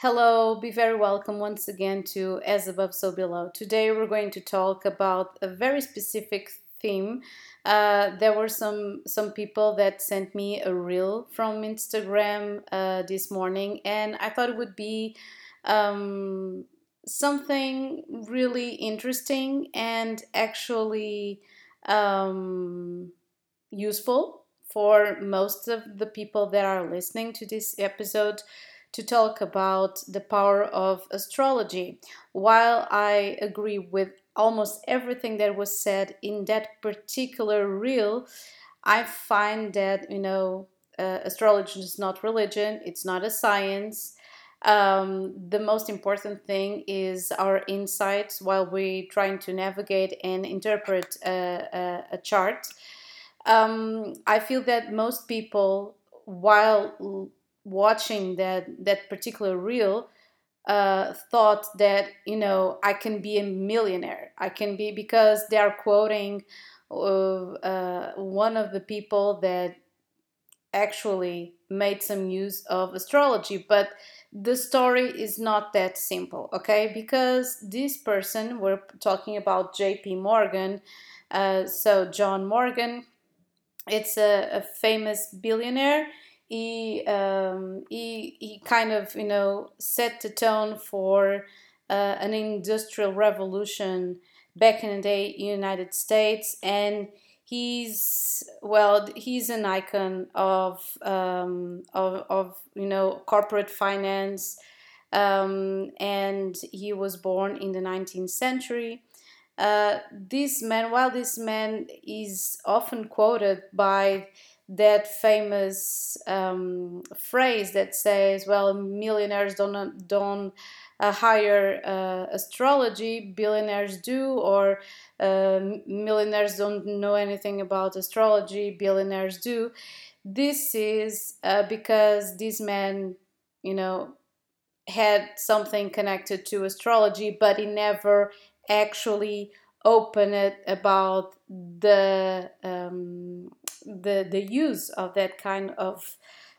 Hello, be very welcome once again to As Above So Below. Today we're going to talk about a very specific theme. Uh, there were some some people that sent me a reel from Instagram uh, this morning, and I thought it would be um, something really interesting and actually um, useful for most of the people that are listening to this episode to talk about the power of astrology. While I agree with almost everything that was said in that particular reel, I find that, you know, uh, astrology is not religion, it's not a science. Um, the most important thing is our insights while we're trying to navigate and interpret a, a, a chart. Um, I feel that most people, while watching that that particular reel uh, thought that you know I can be a millionaire. I can be because they are quoting uh, one of the people that actually made some use of astrology, but the story is not that simple. Okay, because this person we're talking about J.P. Morgan. Uh, so John Morgan, it's a, a famous billionaire he um, he he kind of you know set the tone for uh, an industrial revolution back in the day United States. And he's well he's an icon of um, of, of you know corporate finance. Um, and he was born in the 19th century. Uh, this man while this man is often quoted by that famous um, phrase that says, "Well, millionaires don't don't uh, hire uh, astrology, billionaires do, or uh, millionaires don't know anything about astrology, billionaires do." This is uh, because this man, you know, had something connected to astrology, but he never actually opened it about the um, the the use of that kind of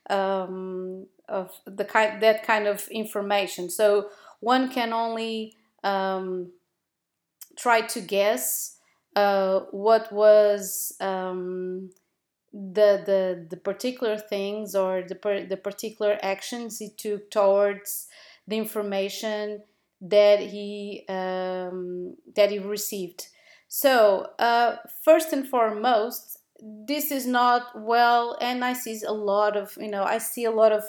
um, of the kind that kind of information. So one can only um, try to guess uh, what was um, the the the particular things or the per, the particular actions he took towards the information that he um, that he received. So uh, first and foremost, this is not well and i see a lot of you know i see a lot of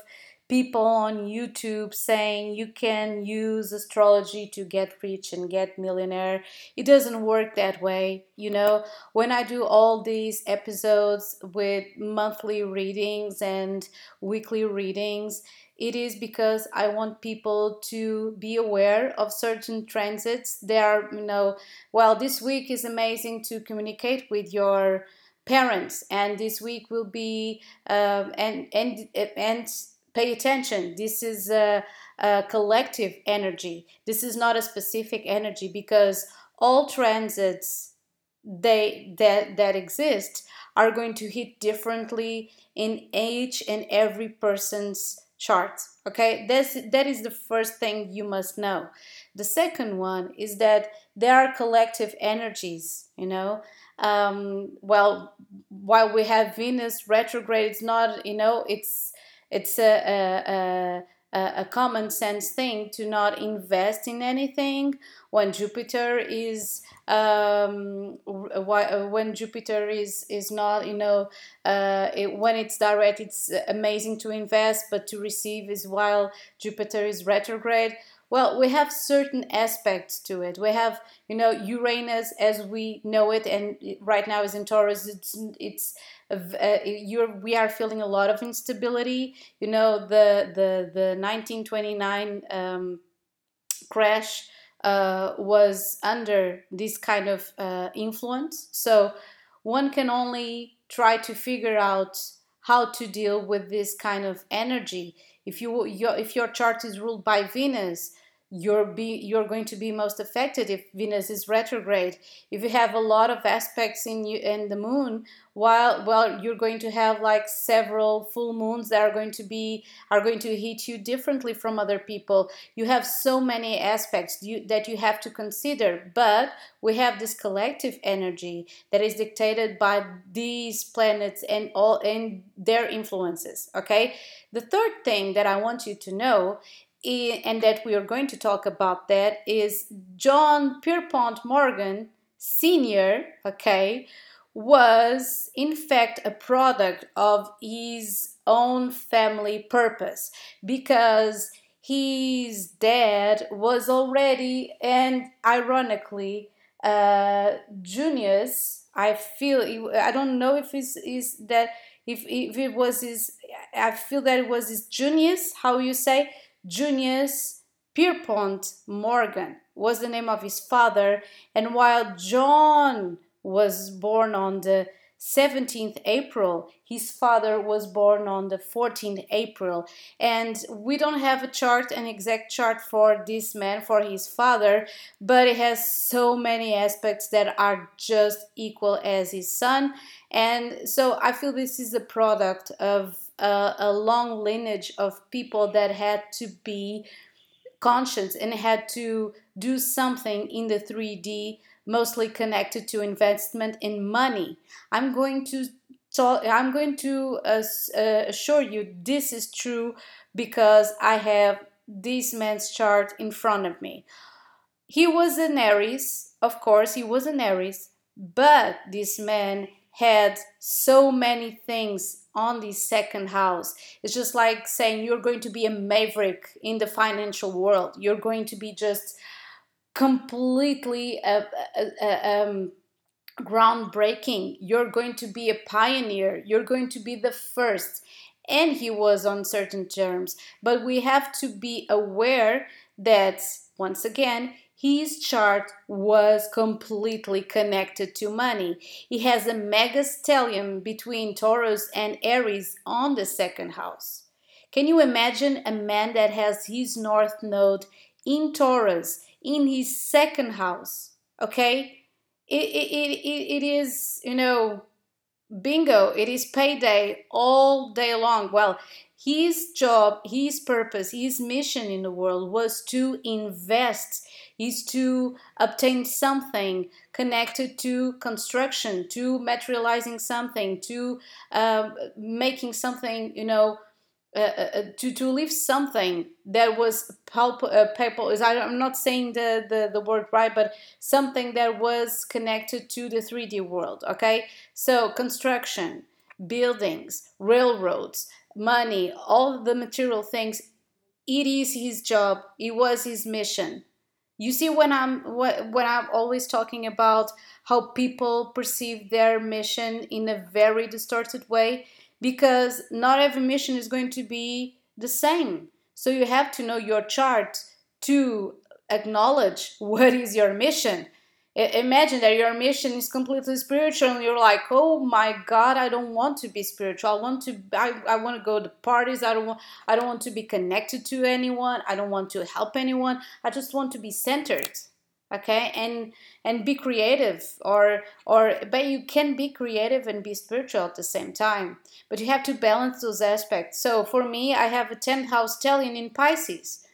people on youtube saying you can use astrology to get rich and get millionaire. It doesn't work that way you know? When i do all these episodes with monthly readings and weekly readings it is because i want people to be aware of certain transits. They are you know well this week is amazing to communicate with your parents and this week will be uh, and and and pay attention. This is a, a, collective energy. This is not a specific energy because all transits they that that exist are going to hit differently in each and every person's chart okay? This that is the first thing you must know. The second one is that there are collective energies you know um, well while we have venus retrograde it's not you know it's it's a, a, a, a common sense thing to not invest in anything. When jupiter is um, when jupiter is is not you know uh, it, when it's direct it's amazing to invest but to receive is while jupiter is retrograde well, we have certain aspects to it. We have, you know, Uranus as we know it, and right now is in Taurus. It's it's uh, you're we are feeling a lot of instability. You know, the the the 1929 um, crash uh, was under this kind of uh, influence. So one can only try to figure out how to deal with this kind of energy. If you your, if your chart is ruled by Venus, you're be you're going to be most affected if Venus is retrograde. If you have a lot of aspects in you in the moon, while well you're going to have like several full moons that are going to be are going to hit you differently from other people. You have so many aspects you, that you have to consider, but we have this collective energy that is dictated by these planets and all and their influences. Okay, the third thing that I want you to know and that we are going to talk about that is John Pierpont Morgan Sr., okay, was in fact a product of his own family purpose because his dad was already and ironically uh Junius I feel I don't know if it's is that if, if it was his I feel that it was his Junius how you say Junius Pierpont Morgan was the name of his father, and while John was born on the 17th April. His father was born on the 14th April. And we don't have a chart, an exact chart for this man, for his father, but it has so many aspects that are just equal as his son. And so I feel this is a product of a, a long lineage of people that had to be conscious and had to do something in the 3D, mostly connected to investment in money. I'm going to talk, I'm going to uh, uh, assure you this is true because I have this man's chart in front of me. He was an Aries, of course, he was an Aries, but this man had so many things on the second house. It's just like saying you're going to be a maverick in the financial world. You're going to be just completely a, a, a, um, groundbreaking. You're going to be a pioneer. You're going to be the first. And he was on certain terms. But we have to be aware that, once again, his chart was completely connected to money. He has a mega stellium between Taurus and Aries on the second house. Can you imagine a man that has his north node in Taurus in his second house? Okay? It, it, it, it is, you know, bingo, it is payday all day long. Well, his job, his purpose, his mission in the world was to invest is to obtain something connected to construction, to materializing something, to uh, making something, you know, uh, uh, uh to to leave something that was pulp uh, I'm not saying the, the the word right but something that was connected to the 3D world okay? So construction buildings railroads money all the material things it is his job it was his mission you see when i'm when i'm always talking about how people perceive their mission in a very distorted way because not every mission is going to be the same. So you have to know your chart to acknowledge what is your mission imagine that your mission is completely spiritual and you're like oh my god i don't want to be spiritual. I want to i, I want to go to parties. I don't want i don't want to be connected to anyone. I don't want to help anyone. I just want to be centered. Okay? And and be creative or or but you can be creative and be spiritual at the same time. But you have to balance those aspects. So for me i have a 10th house stellium in pisces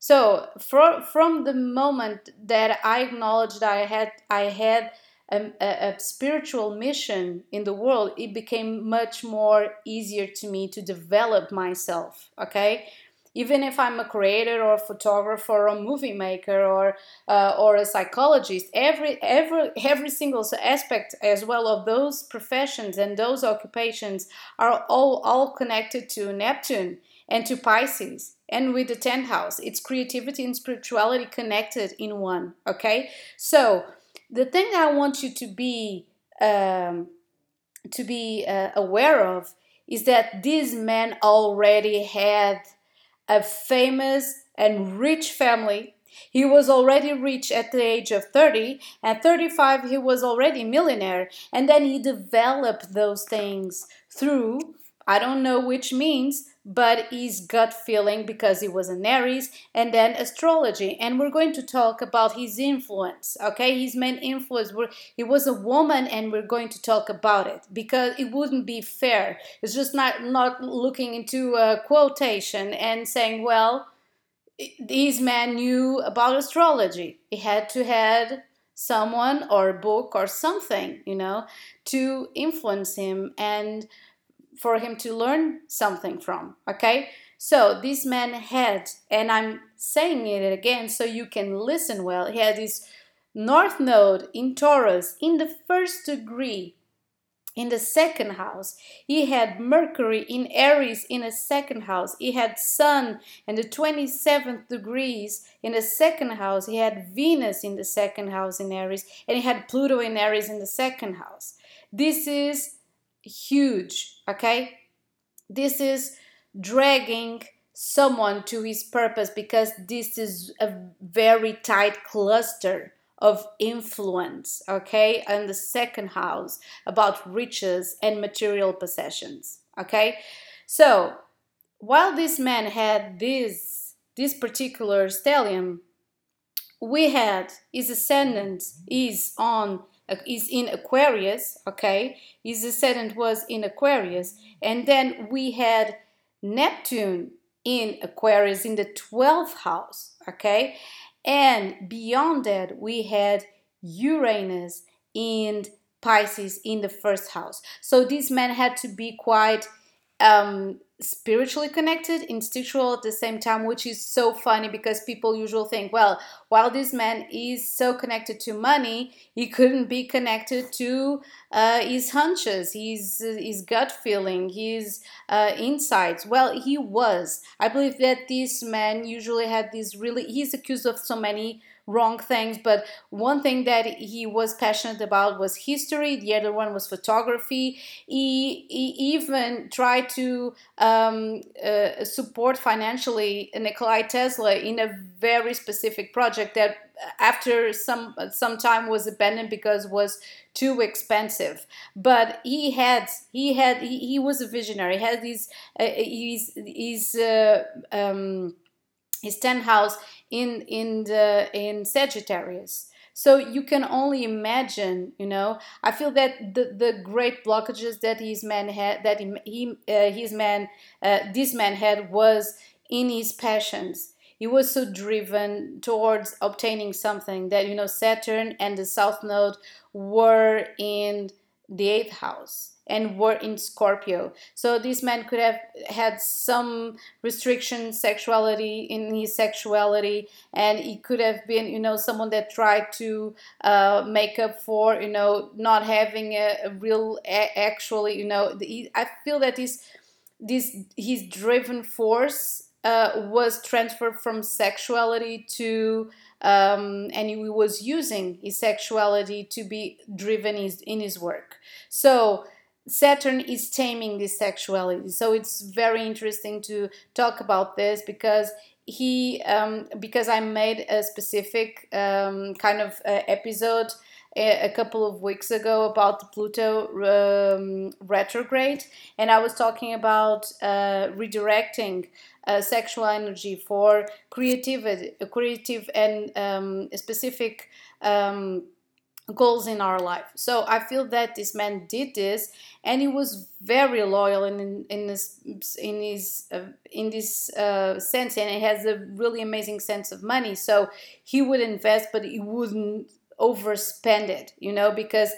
so for, from the moment that I acknowledged I had I had a, a, a, spiritual mission in the world, it became much more easier to me to develop myself. Okay, even if I'm a creator or a photographer or a movie maker or uh, or a psychologist, every every every single aspect as well of those professions and those occupations are all all connected to Neptune and to Pisces and with the 10th house. It's creativity and spirituality connected in one. Okay, so the thing I want you to be um, to be uh, aware of is that this man already had a famous and rich family. He was already rich at the age of 30. At 35, he was already millionaire. And then he developed those things through, I don't know which means, but his gut feeling because he was an Aries, and then astrology. And we're going to talk about his influence, okay? His main influence. were, He was a woman, and we're going to talk about it because it wouldn't be fair. It's just not, not looking into a quotation and saying, well, these men knew about astrology. He had to had someone or a book or something, you know, to influence him and for him to learn something from. Okay? So this man had, and I'm saying it again so you can listen well, he had this north node in Taurus in the first degree in the second house. He had Mercury in Aries in a second house. He had Sun in the 27th degrees in the second house. He had Venus in the second house in Aries. And he had Pluto in Aries in the second house. This is huge, okay? This is dragging someone to his purpose because this is a very tight cluster of influence, okay, and the second house about riches and material possessions, okay. So while this man had this this particular stellium, we had his ascendant is on is in Aquarius, okay. His ascendant was in Aquarius, and then we had Neptune in Aquarius in the 12th house, okay? And beyond that, we had Uranus in Pisces in the first house. So this man had to be quite um, spiritually connected, instinctual at the same time, which is so funny because people usually think, well, while this man is so connected to money, he couldn't be connected to uh, his hunches, his his gut feeling, his uh, insights. Well, he was. I believe that this man usually had these really. He's accused of so many wrong things but one thing that he was passionate about was history the other one was photography he, he even tried to um, uh, support financially Nikolai Tesla in a very specific project that after some some time was abandoned because was too expensive but he had he had he, he was a visionary he had these uh, his his uh, um, his 10th house in in the in Sagittarius. So you can only imagine, you know. I feel that the, the great blockages that his man had, that he, uh, his man, uh, this man had, was in his passions. He was so driven towards obtaining something that you know Saturn and the South Node were in the eighth house and were in Scorpio. So this man could have had some restriction sexuality in his sexuality, and he could have been, you know, someone that tried to uh, make up for, you know, not having a, a real, a, actually, you know, the, I feel that this, this his driven force uh, was transferred from sexuality to. Um, and he was using his sexuality to be driven his, in his work. So Saturn is taming this sexuality. So it's very interesting to talk about this because he um, because I made a specific um, kind of uh, episode a, couple of weeks ago about the Pluto um, retrograde, and I was talking about uh, redirecting uh, sexual energy for creativity, creative and um, specific um, goals in our life. So I feel that this man did this, and he was very loyal in in this in his uh, in this uh, sense, and he has a really amazing sense of money. So he would invest, but he wouldn't overspend it, you know, because.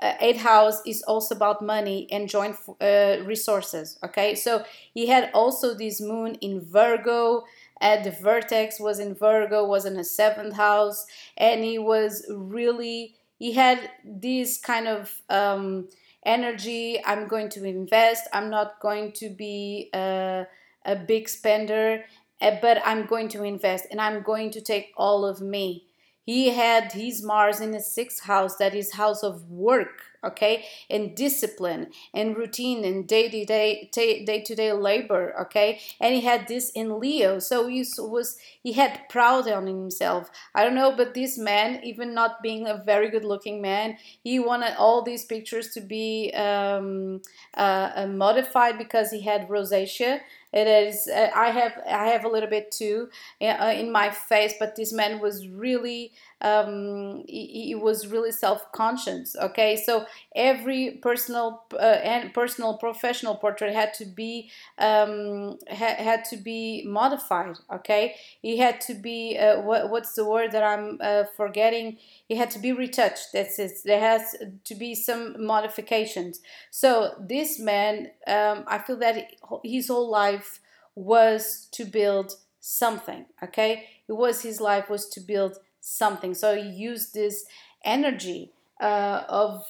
Uh, eight house is also about money and joint uh, resources okay so he had also this moon in virgo at the vertex was in virgo was in the seventh house and he was really he had this kind of um, energy i'm going to invest i'm not going to be a, a big spender eh, but i'm going to invest and i'm going to take all of me he had his mars in the sixth house that is house of work okay and discipline and routine and day-to-day day-to-day labor okay and he had this in leo so he was he had proud on himself i don't know but this man even not being a very good looking man he wanted all these pictures to be um, uh, uh, modified because he had rosacea It is. Uh, I have. I have a little bit too uh, in my face, but this man was really um, he, he, was really self-conscious okay so every personal uh, and personal professional portrait had to be um, ha- had to be modified okay? It had to be uh, what, what's the word that i'm uh, forgetting? It had to be retouched. That's it there has to be some modifications. So this man um, i feel that his whole life was to build something okay? It was his life was to build something. So he used this energy uh, of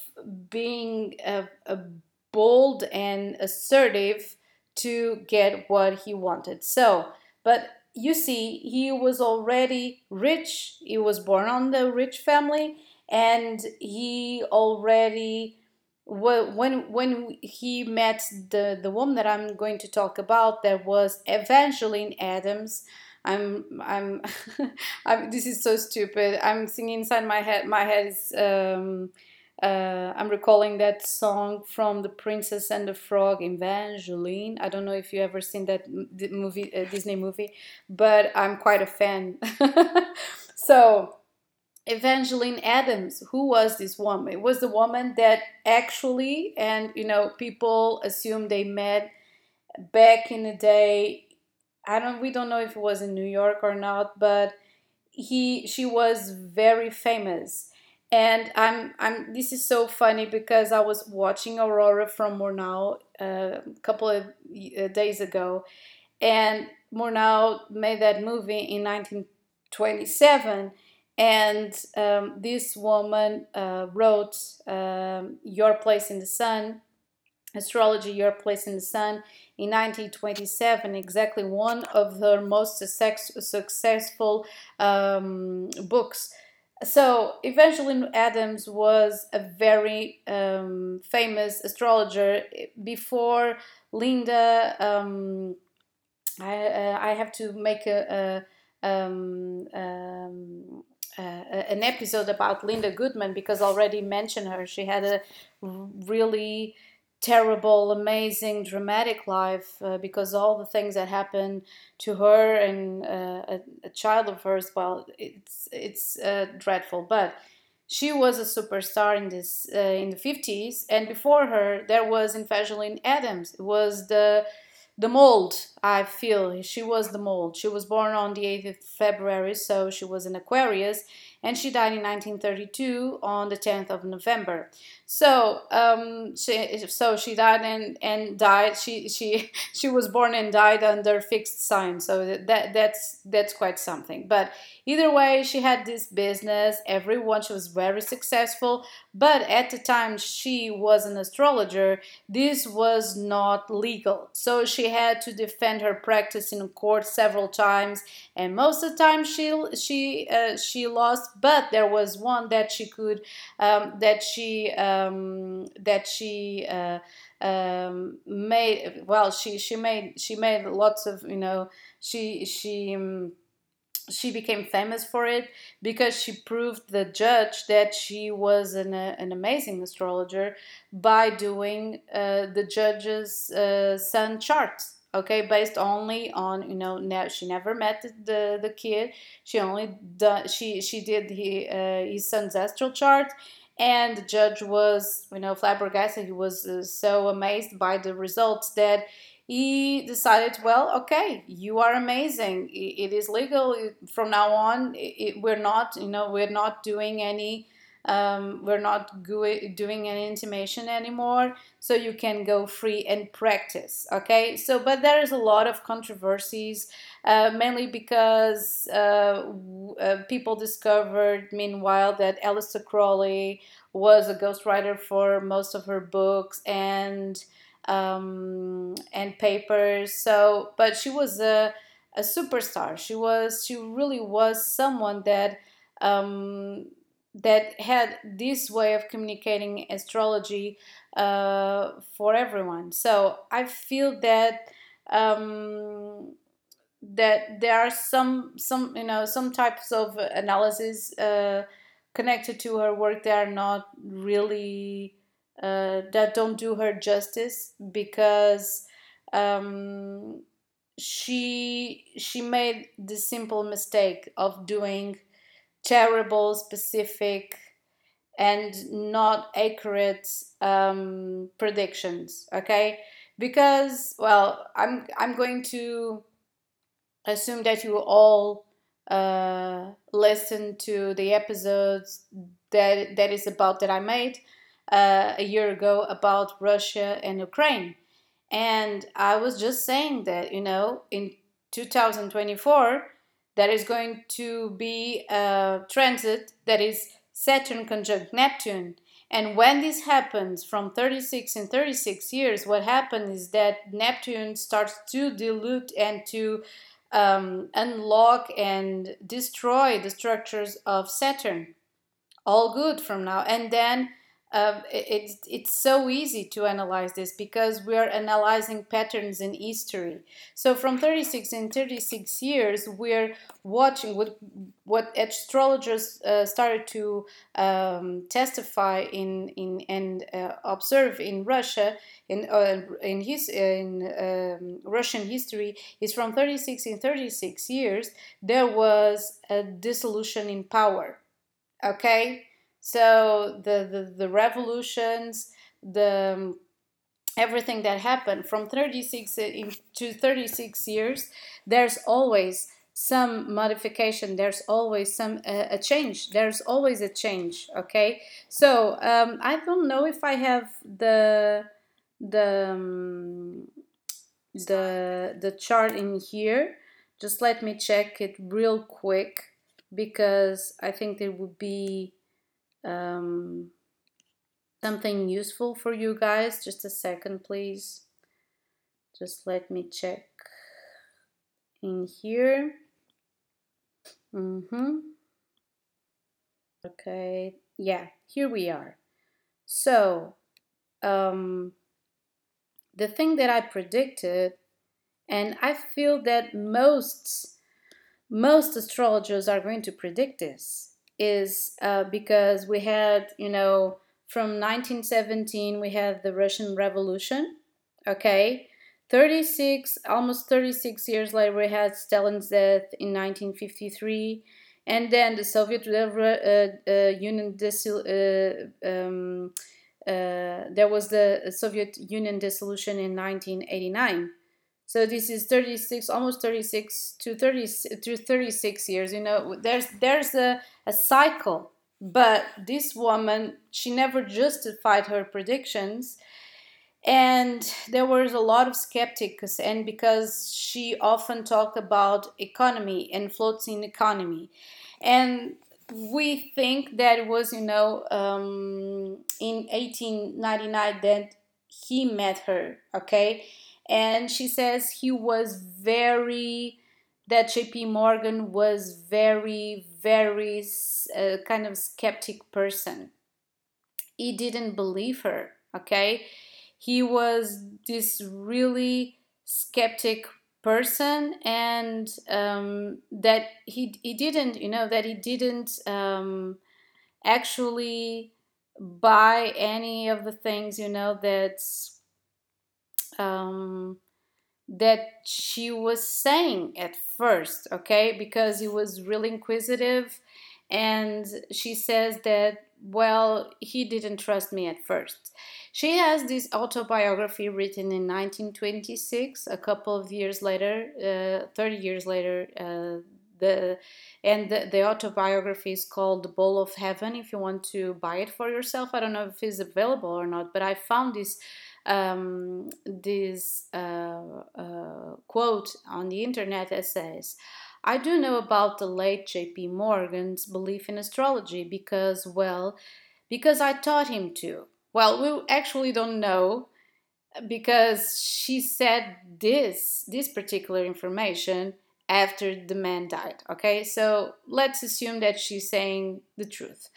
being a, a bold and assertive to get what he wanted. So, but you see, he was already rich. He was born on the rich family, and he already when when he met the the woman that I'm going to talk about, there was Evangeline Adams. I'm I'm, I'm this is so stupid. I'm singing inside my head. My head is um, uh, I'm recalling that song from The Princess and the Frog, Evangeline. I don't know if you ever seen that movie, uh, Disney movie, but I'm quite a fan. so, Evangeline Adams, who was this woman? It was the woman that actually, and you know, people assume they met back in the day I don't we don't know if it was in New York or not, but he she was very famous. And I'm I'm this is so funny because I was watching Aurora from Murnau uh, a couple of uh, days ago and Murnau made that movie in 1927 and um, this woman uh, wrote um, Your Place in the Sun, Astrology, Your Place in the Sun, in 1927, exactly one of her most success, successful um, books. So, Evangeline Adams was a very um, famous astrologer before Linda. Um, I, uh, I have to make a, a um, um, uh, an episode about Linda Goodman because I already mentioned her. She had a really terrible, amazing, dramatic life uh, because all the things that happened to her and uh, a, a, child of hers. Well, it's it's uh, dreadful, but she was a superstar in this uh, in the fifties, and before her there was Evangeline Adams. It was the the mold i feel she was the mold she was born on the 8th of february so she was an aquarius and she died in 1932 on the 10th of November. So um, she so she died and, and died. She she she was born and died under fixed sign. So that that's that's quite something. But either way, she had this business. Everyone she was very successful. But at the time she was an astrologer, this was not legal. So she had to defend her practice in court several times, and most of the time she she uh, she lost but there was one that she could um, that she um, that she uh, um, made well she she made she made lots of you know she she um, she became famous for it because she proved the judge that she was an, uh, an amazing astrologer by doing uh, the judge's uh, sun charts okay? Based only on you know now she never met the the kid. She only done she she did he, uh, his son's astral chart and the judge was you know flabbergasted he was uh, so amazed by the results that he decided well okay you are amazing. It, is legal from now on it, it, we're not you know we're not doing any um, we're not doing an intimation anymore so you can go free and practice okay? So but there is a lot of controversies uh, mainly because uh, uh, people discovered meanwhile that Aleister Crowley was a ghostwriter for most of her books and um, and papers. So but she was a, a superstar. She was she really was someone that um, that had this way of communicating astrology uh, for everyone. So I feel that um, that there are some some you know some types of analysis uh, connected to her work that are not really uh, that don't do her justice because um, she she made the simple mistake of doing terrible, specific, and not accurate um, predictions. Okay, because well, I'm I'm going to assume that you all uh, listen to the episodes that that is about that I made uh, a year ago about Russia and Ukraine, and I was just saying that you know in 2024 there is going to be a transit that is Saturn conjunct Neptune. And when this happens from 36 in 36 years, what happens is that Neptune starts to dilute and to um, unlock and destroy the structures of Saturn. All good from now. And then uh, it, it's so easy to analyze this because we are analyzing patterns in history. So from 36 in 36 years, we're watching what, what astrologers uh, started to um, testify in, in and uh, observe in Russia in uh, in his in um, Russian history is from 36 in 36 years there was a dissolution in power. Okay so the, the, the revolutions, the um, everything that happened from 36 to 36 years, there's always some modification there's always some uh, a change there's always a change okay? So um, i don't know if i have the the um, the the chart in here. Just let me check it real quick because i think it would be um, something useful for you guys. Just a second, please. Just let me check in here. Mm-hmm. Okay, yeah, here we are. So, um, the thing that I predicted, and I feel that most most astrologers are going to predict this is uh, because we had, you know, from 1917 we had the Russian Revolution, okay. 36, almost 36 years later, we had Stalin's death in 1953, and then the Soviet uh, uh, Union uh, um, uh, there was the Soviet Union dissolution in 1989. So this is 36, almost 36 to 30 to 36 years. You know, there's there's a, a cycle, but this woman she never justified her predictions, and there was a lot of skeptics. And because she often talked about economy and floating economy, and we think that it was you know um, in 1899 that he met her. Okay and she says he was very that JP Morgan was very very uh, kind of skeptic person. He didn't believe her, okay? He was this really skeptic person and um, that he, he didn't you know that he didn't um, actually buy any of the things you know that's um, that she was saying at first, okay, because he was really inquisitive. And she says that, well, he didn't trust me at first. She has this autobiography written in 1926, a couple of years later, uh, 30 years later. Uh, the and the, the, autobiography is called the bowl of heaven if you want to buy it for yourself i don't know if it's available or not but i found this um, this uh, uh, quote on the internet that says, I do know about the late J.P. Morgan's belief in astrology because, well, because I taught him to. Well, we actually don't know because she said this this particular information after the man died okay so let's assume that she's saying the truth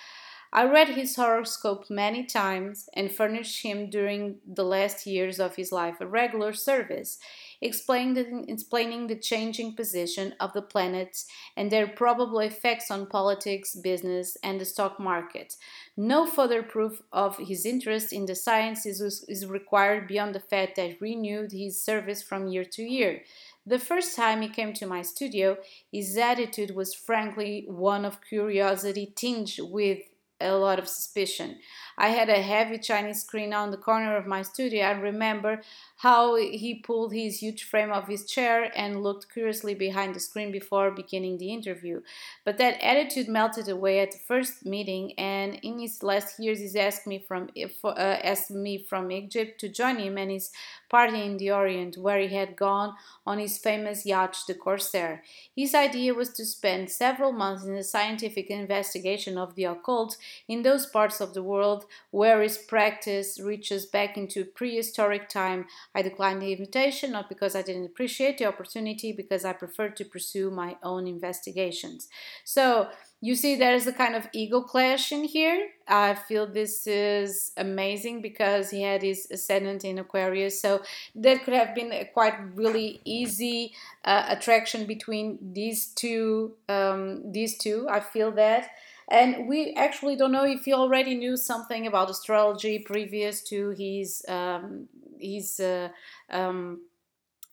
I read his horoscope many times and furnished him during the last years of his life a regular service, explaining the, explaining the changing position of the planets and their probable effects on politics, business, and the stock market. No further proof of his interest in the sciences is, is required beyond the fact that he renewed his service from year to year. The first time he came to my studio, his attitude was frankly one of curiosity tinged with a lot of suspicion. I had a heavy Chinese screen on the corner of my studio. I remember how he pulled his huge frame of his chair and looked curiously behind the screen before beginning the interview. But that attitude melted away at the first meeting, and in his last years, he asked me from uh, asked me from Egypt to join him and his party in the Orient, where he had gone on his famous yacht, the Corsair. His idea was to spend several months in a scientific investigation of the occult in those parts of the world where his practice reaches back into prehistoric time. I declined the invitation not because I didn't appreciate the opportunity, because I preferred to pursue my own investigations. So, you see there's a kind of ego clash in here i feel this is amazing because he had his ascendant in aquarius so that could have been a quite really easy uh, attraction between these two um, these two i feel that and we actually don't know if he already knew something about astrology previous to his um, his uh, um,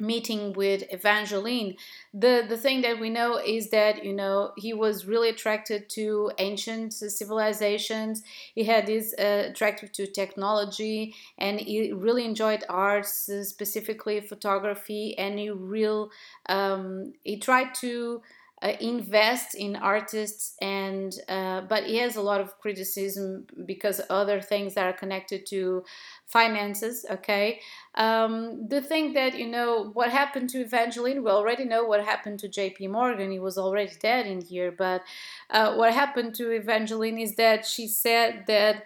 meeting with Evangeline. The the thing that we know is that you know he was really attracted to ancient civilizations. He had this uh, attracted to technology, and he really enjoyed arts, specifically photography. And he real um, he tried to uh, invest in artists and uh, but he has a lot of criticism because other things that are connected to finances okay? Um, the thing that you know what happened to evangeline we already know what happened to jp morgan. He was already dead in here but uh, what happened to evangeline is that she said that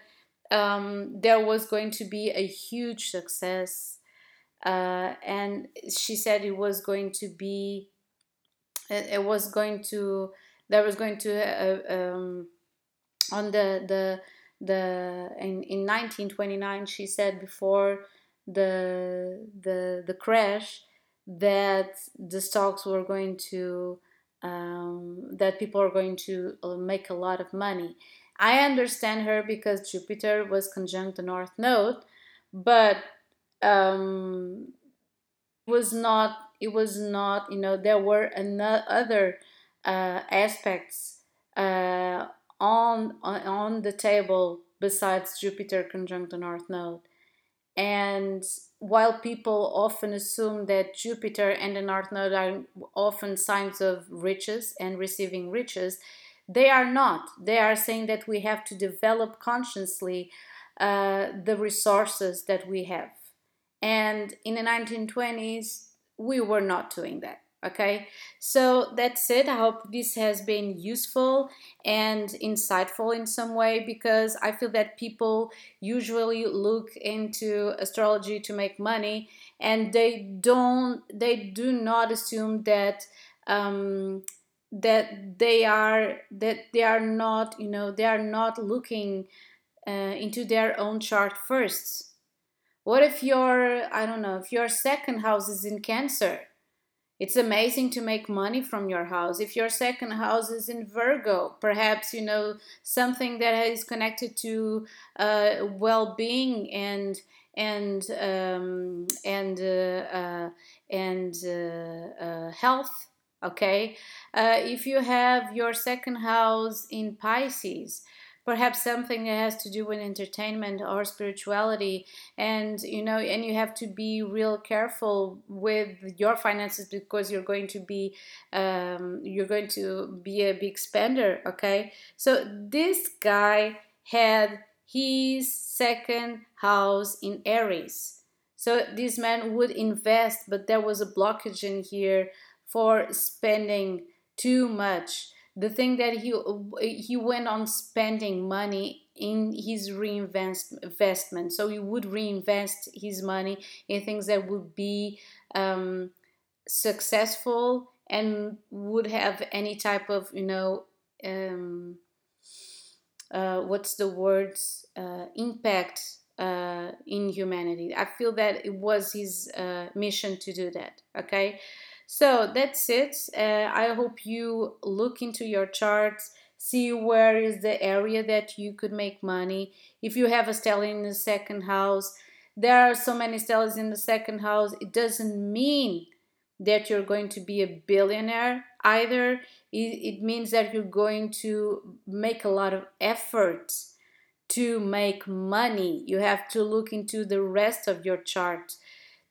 um, there was going to be a huge success uh, and she said it was going to be it, it was going to there was going to uh, um, on the the the in, in 1929 she said before the the the crash that the stocks were going to um, that people are going to uh, make a lot of money. I understand her because Jupiter was conjunct the North Node, but um, was not it was not you know there were other uh, aspects uh, on, on the table besides Jupiter conjunct the North Node. And while people often assume that Jupiter and the North Node are often signs of riches and receiving riches, they are not. They are saying that we have to develop consciously uh, the resources that we have. And in the 1920s, we were not doing that okay? So that's it. I hope this has been useful and insightful in some way because i feel that people usually look into astrology to make money and they don't they do not assume that um, that they are that they are not you know they are not looking uh, into their own chart first what if your, I don't know, if your second house is in Cancer? It's amazing to make money from your house. If your second house is in Virgo, perhaps you know something that is connected to uh, well-being and and um, and uh, uh, and uh, uh, health. Okay, uh, if you have your second house in Pisces, perhaps something that has to do with entertainment or spirituality. And you know and you have to be real careful with your finances because you're going to be um, you're going to be a big spender okay? So this guy had his second house in aries. So this man would invest but there was a blockage in here for spending too much the thing that he he went on spending money in his reinvestment so he would reinvest his money in things that would be um, successful and would have any type of you know um, uh, what's the words uh, impact uh, in humanity. I feel that it was his uh, mission to do that okay so that's it. Uh, I hope you look into your charts, see where is the area that you could make money. If you have a stellar in the second house, there are so many stellars in the second house. It doesn't mean that you're going to be a billionaire either it means that you're going to make a lot of effort to make money you have to look into the rest of your chart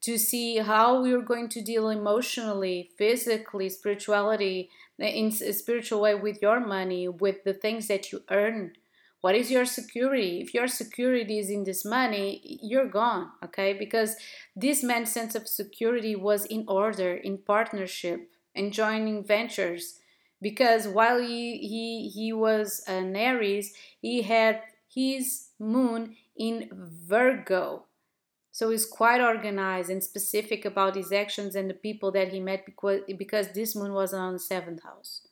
to see how you're going to deal emotionally physically spirituality in a spiritual way with your money with the things that you earn. What is your security? If your security is in this money you're gone okay? Because this man's sense of security was in order in partnership and joining ventures. Because while he he, he was an aries he had his moon in virgo so he's quite organized and specific about his actions and the people that he met because because this moon was on the seventh house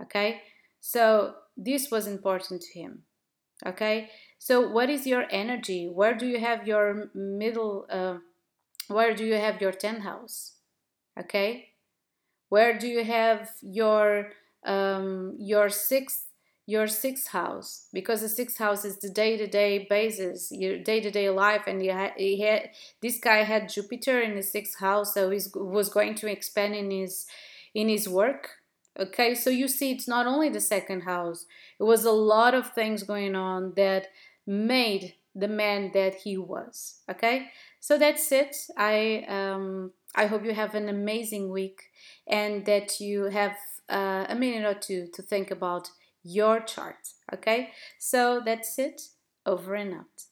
okay? So this was important to him okay? So what is your energy? Where do you have your middle uh, where do you have your 10th house okay? Where do you have your um, your sixth your sixth house because the sixth house is the day-to-day basis your day-to-day life and he had, he had this guy had jupiter in his sixth house so he was going to expand in his in his work Okay, so you see, it's not only the second house, it was a lot of things going on that made the man that he was. Okay, so that's it. I um, I hope you have an amazing week and that you have uh, a minute or two to think about your chart. Okay, so that's it. Over and out.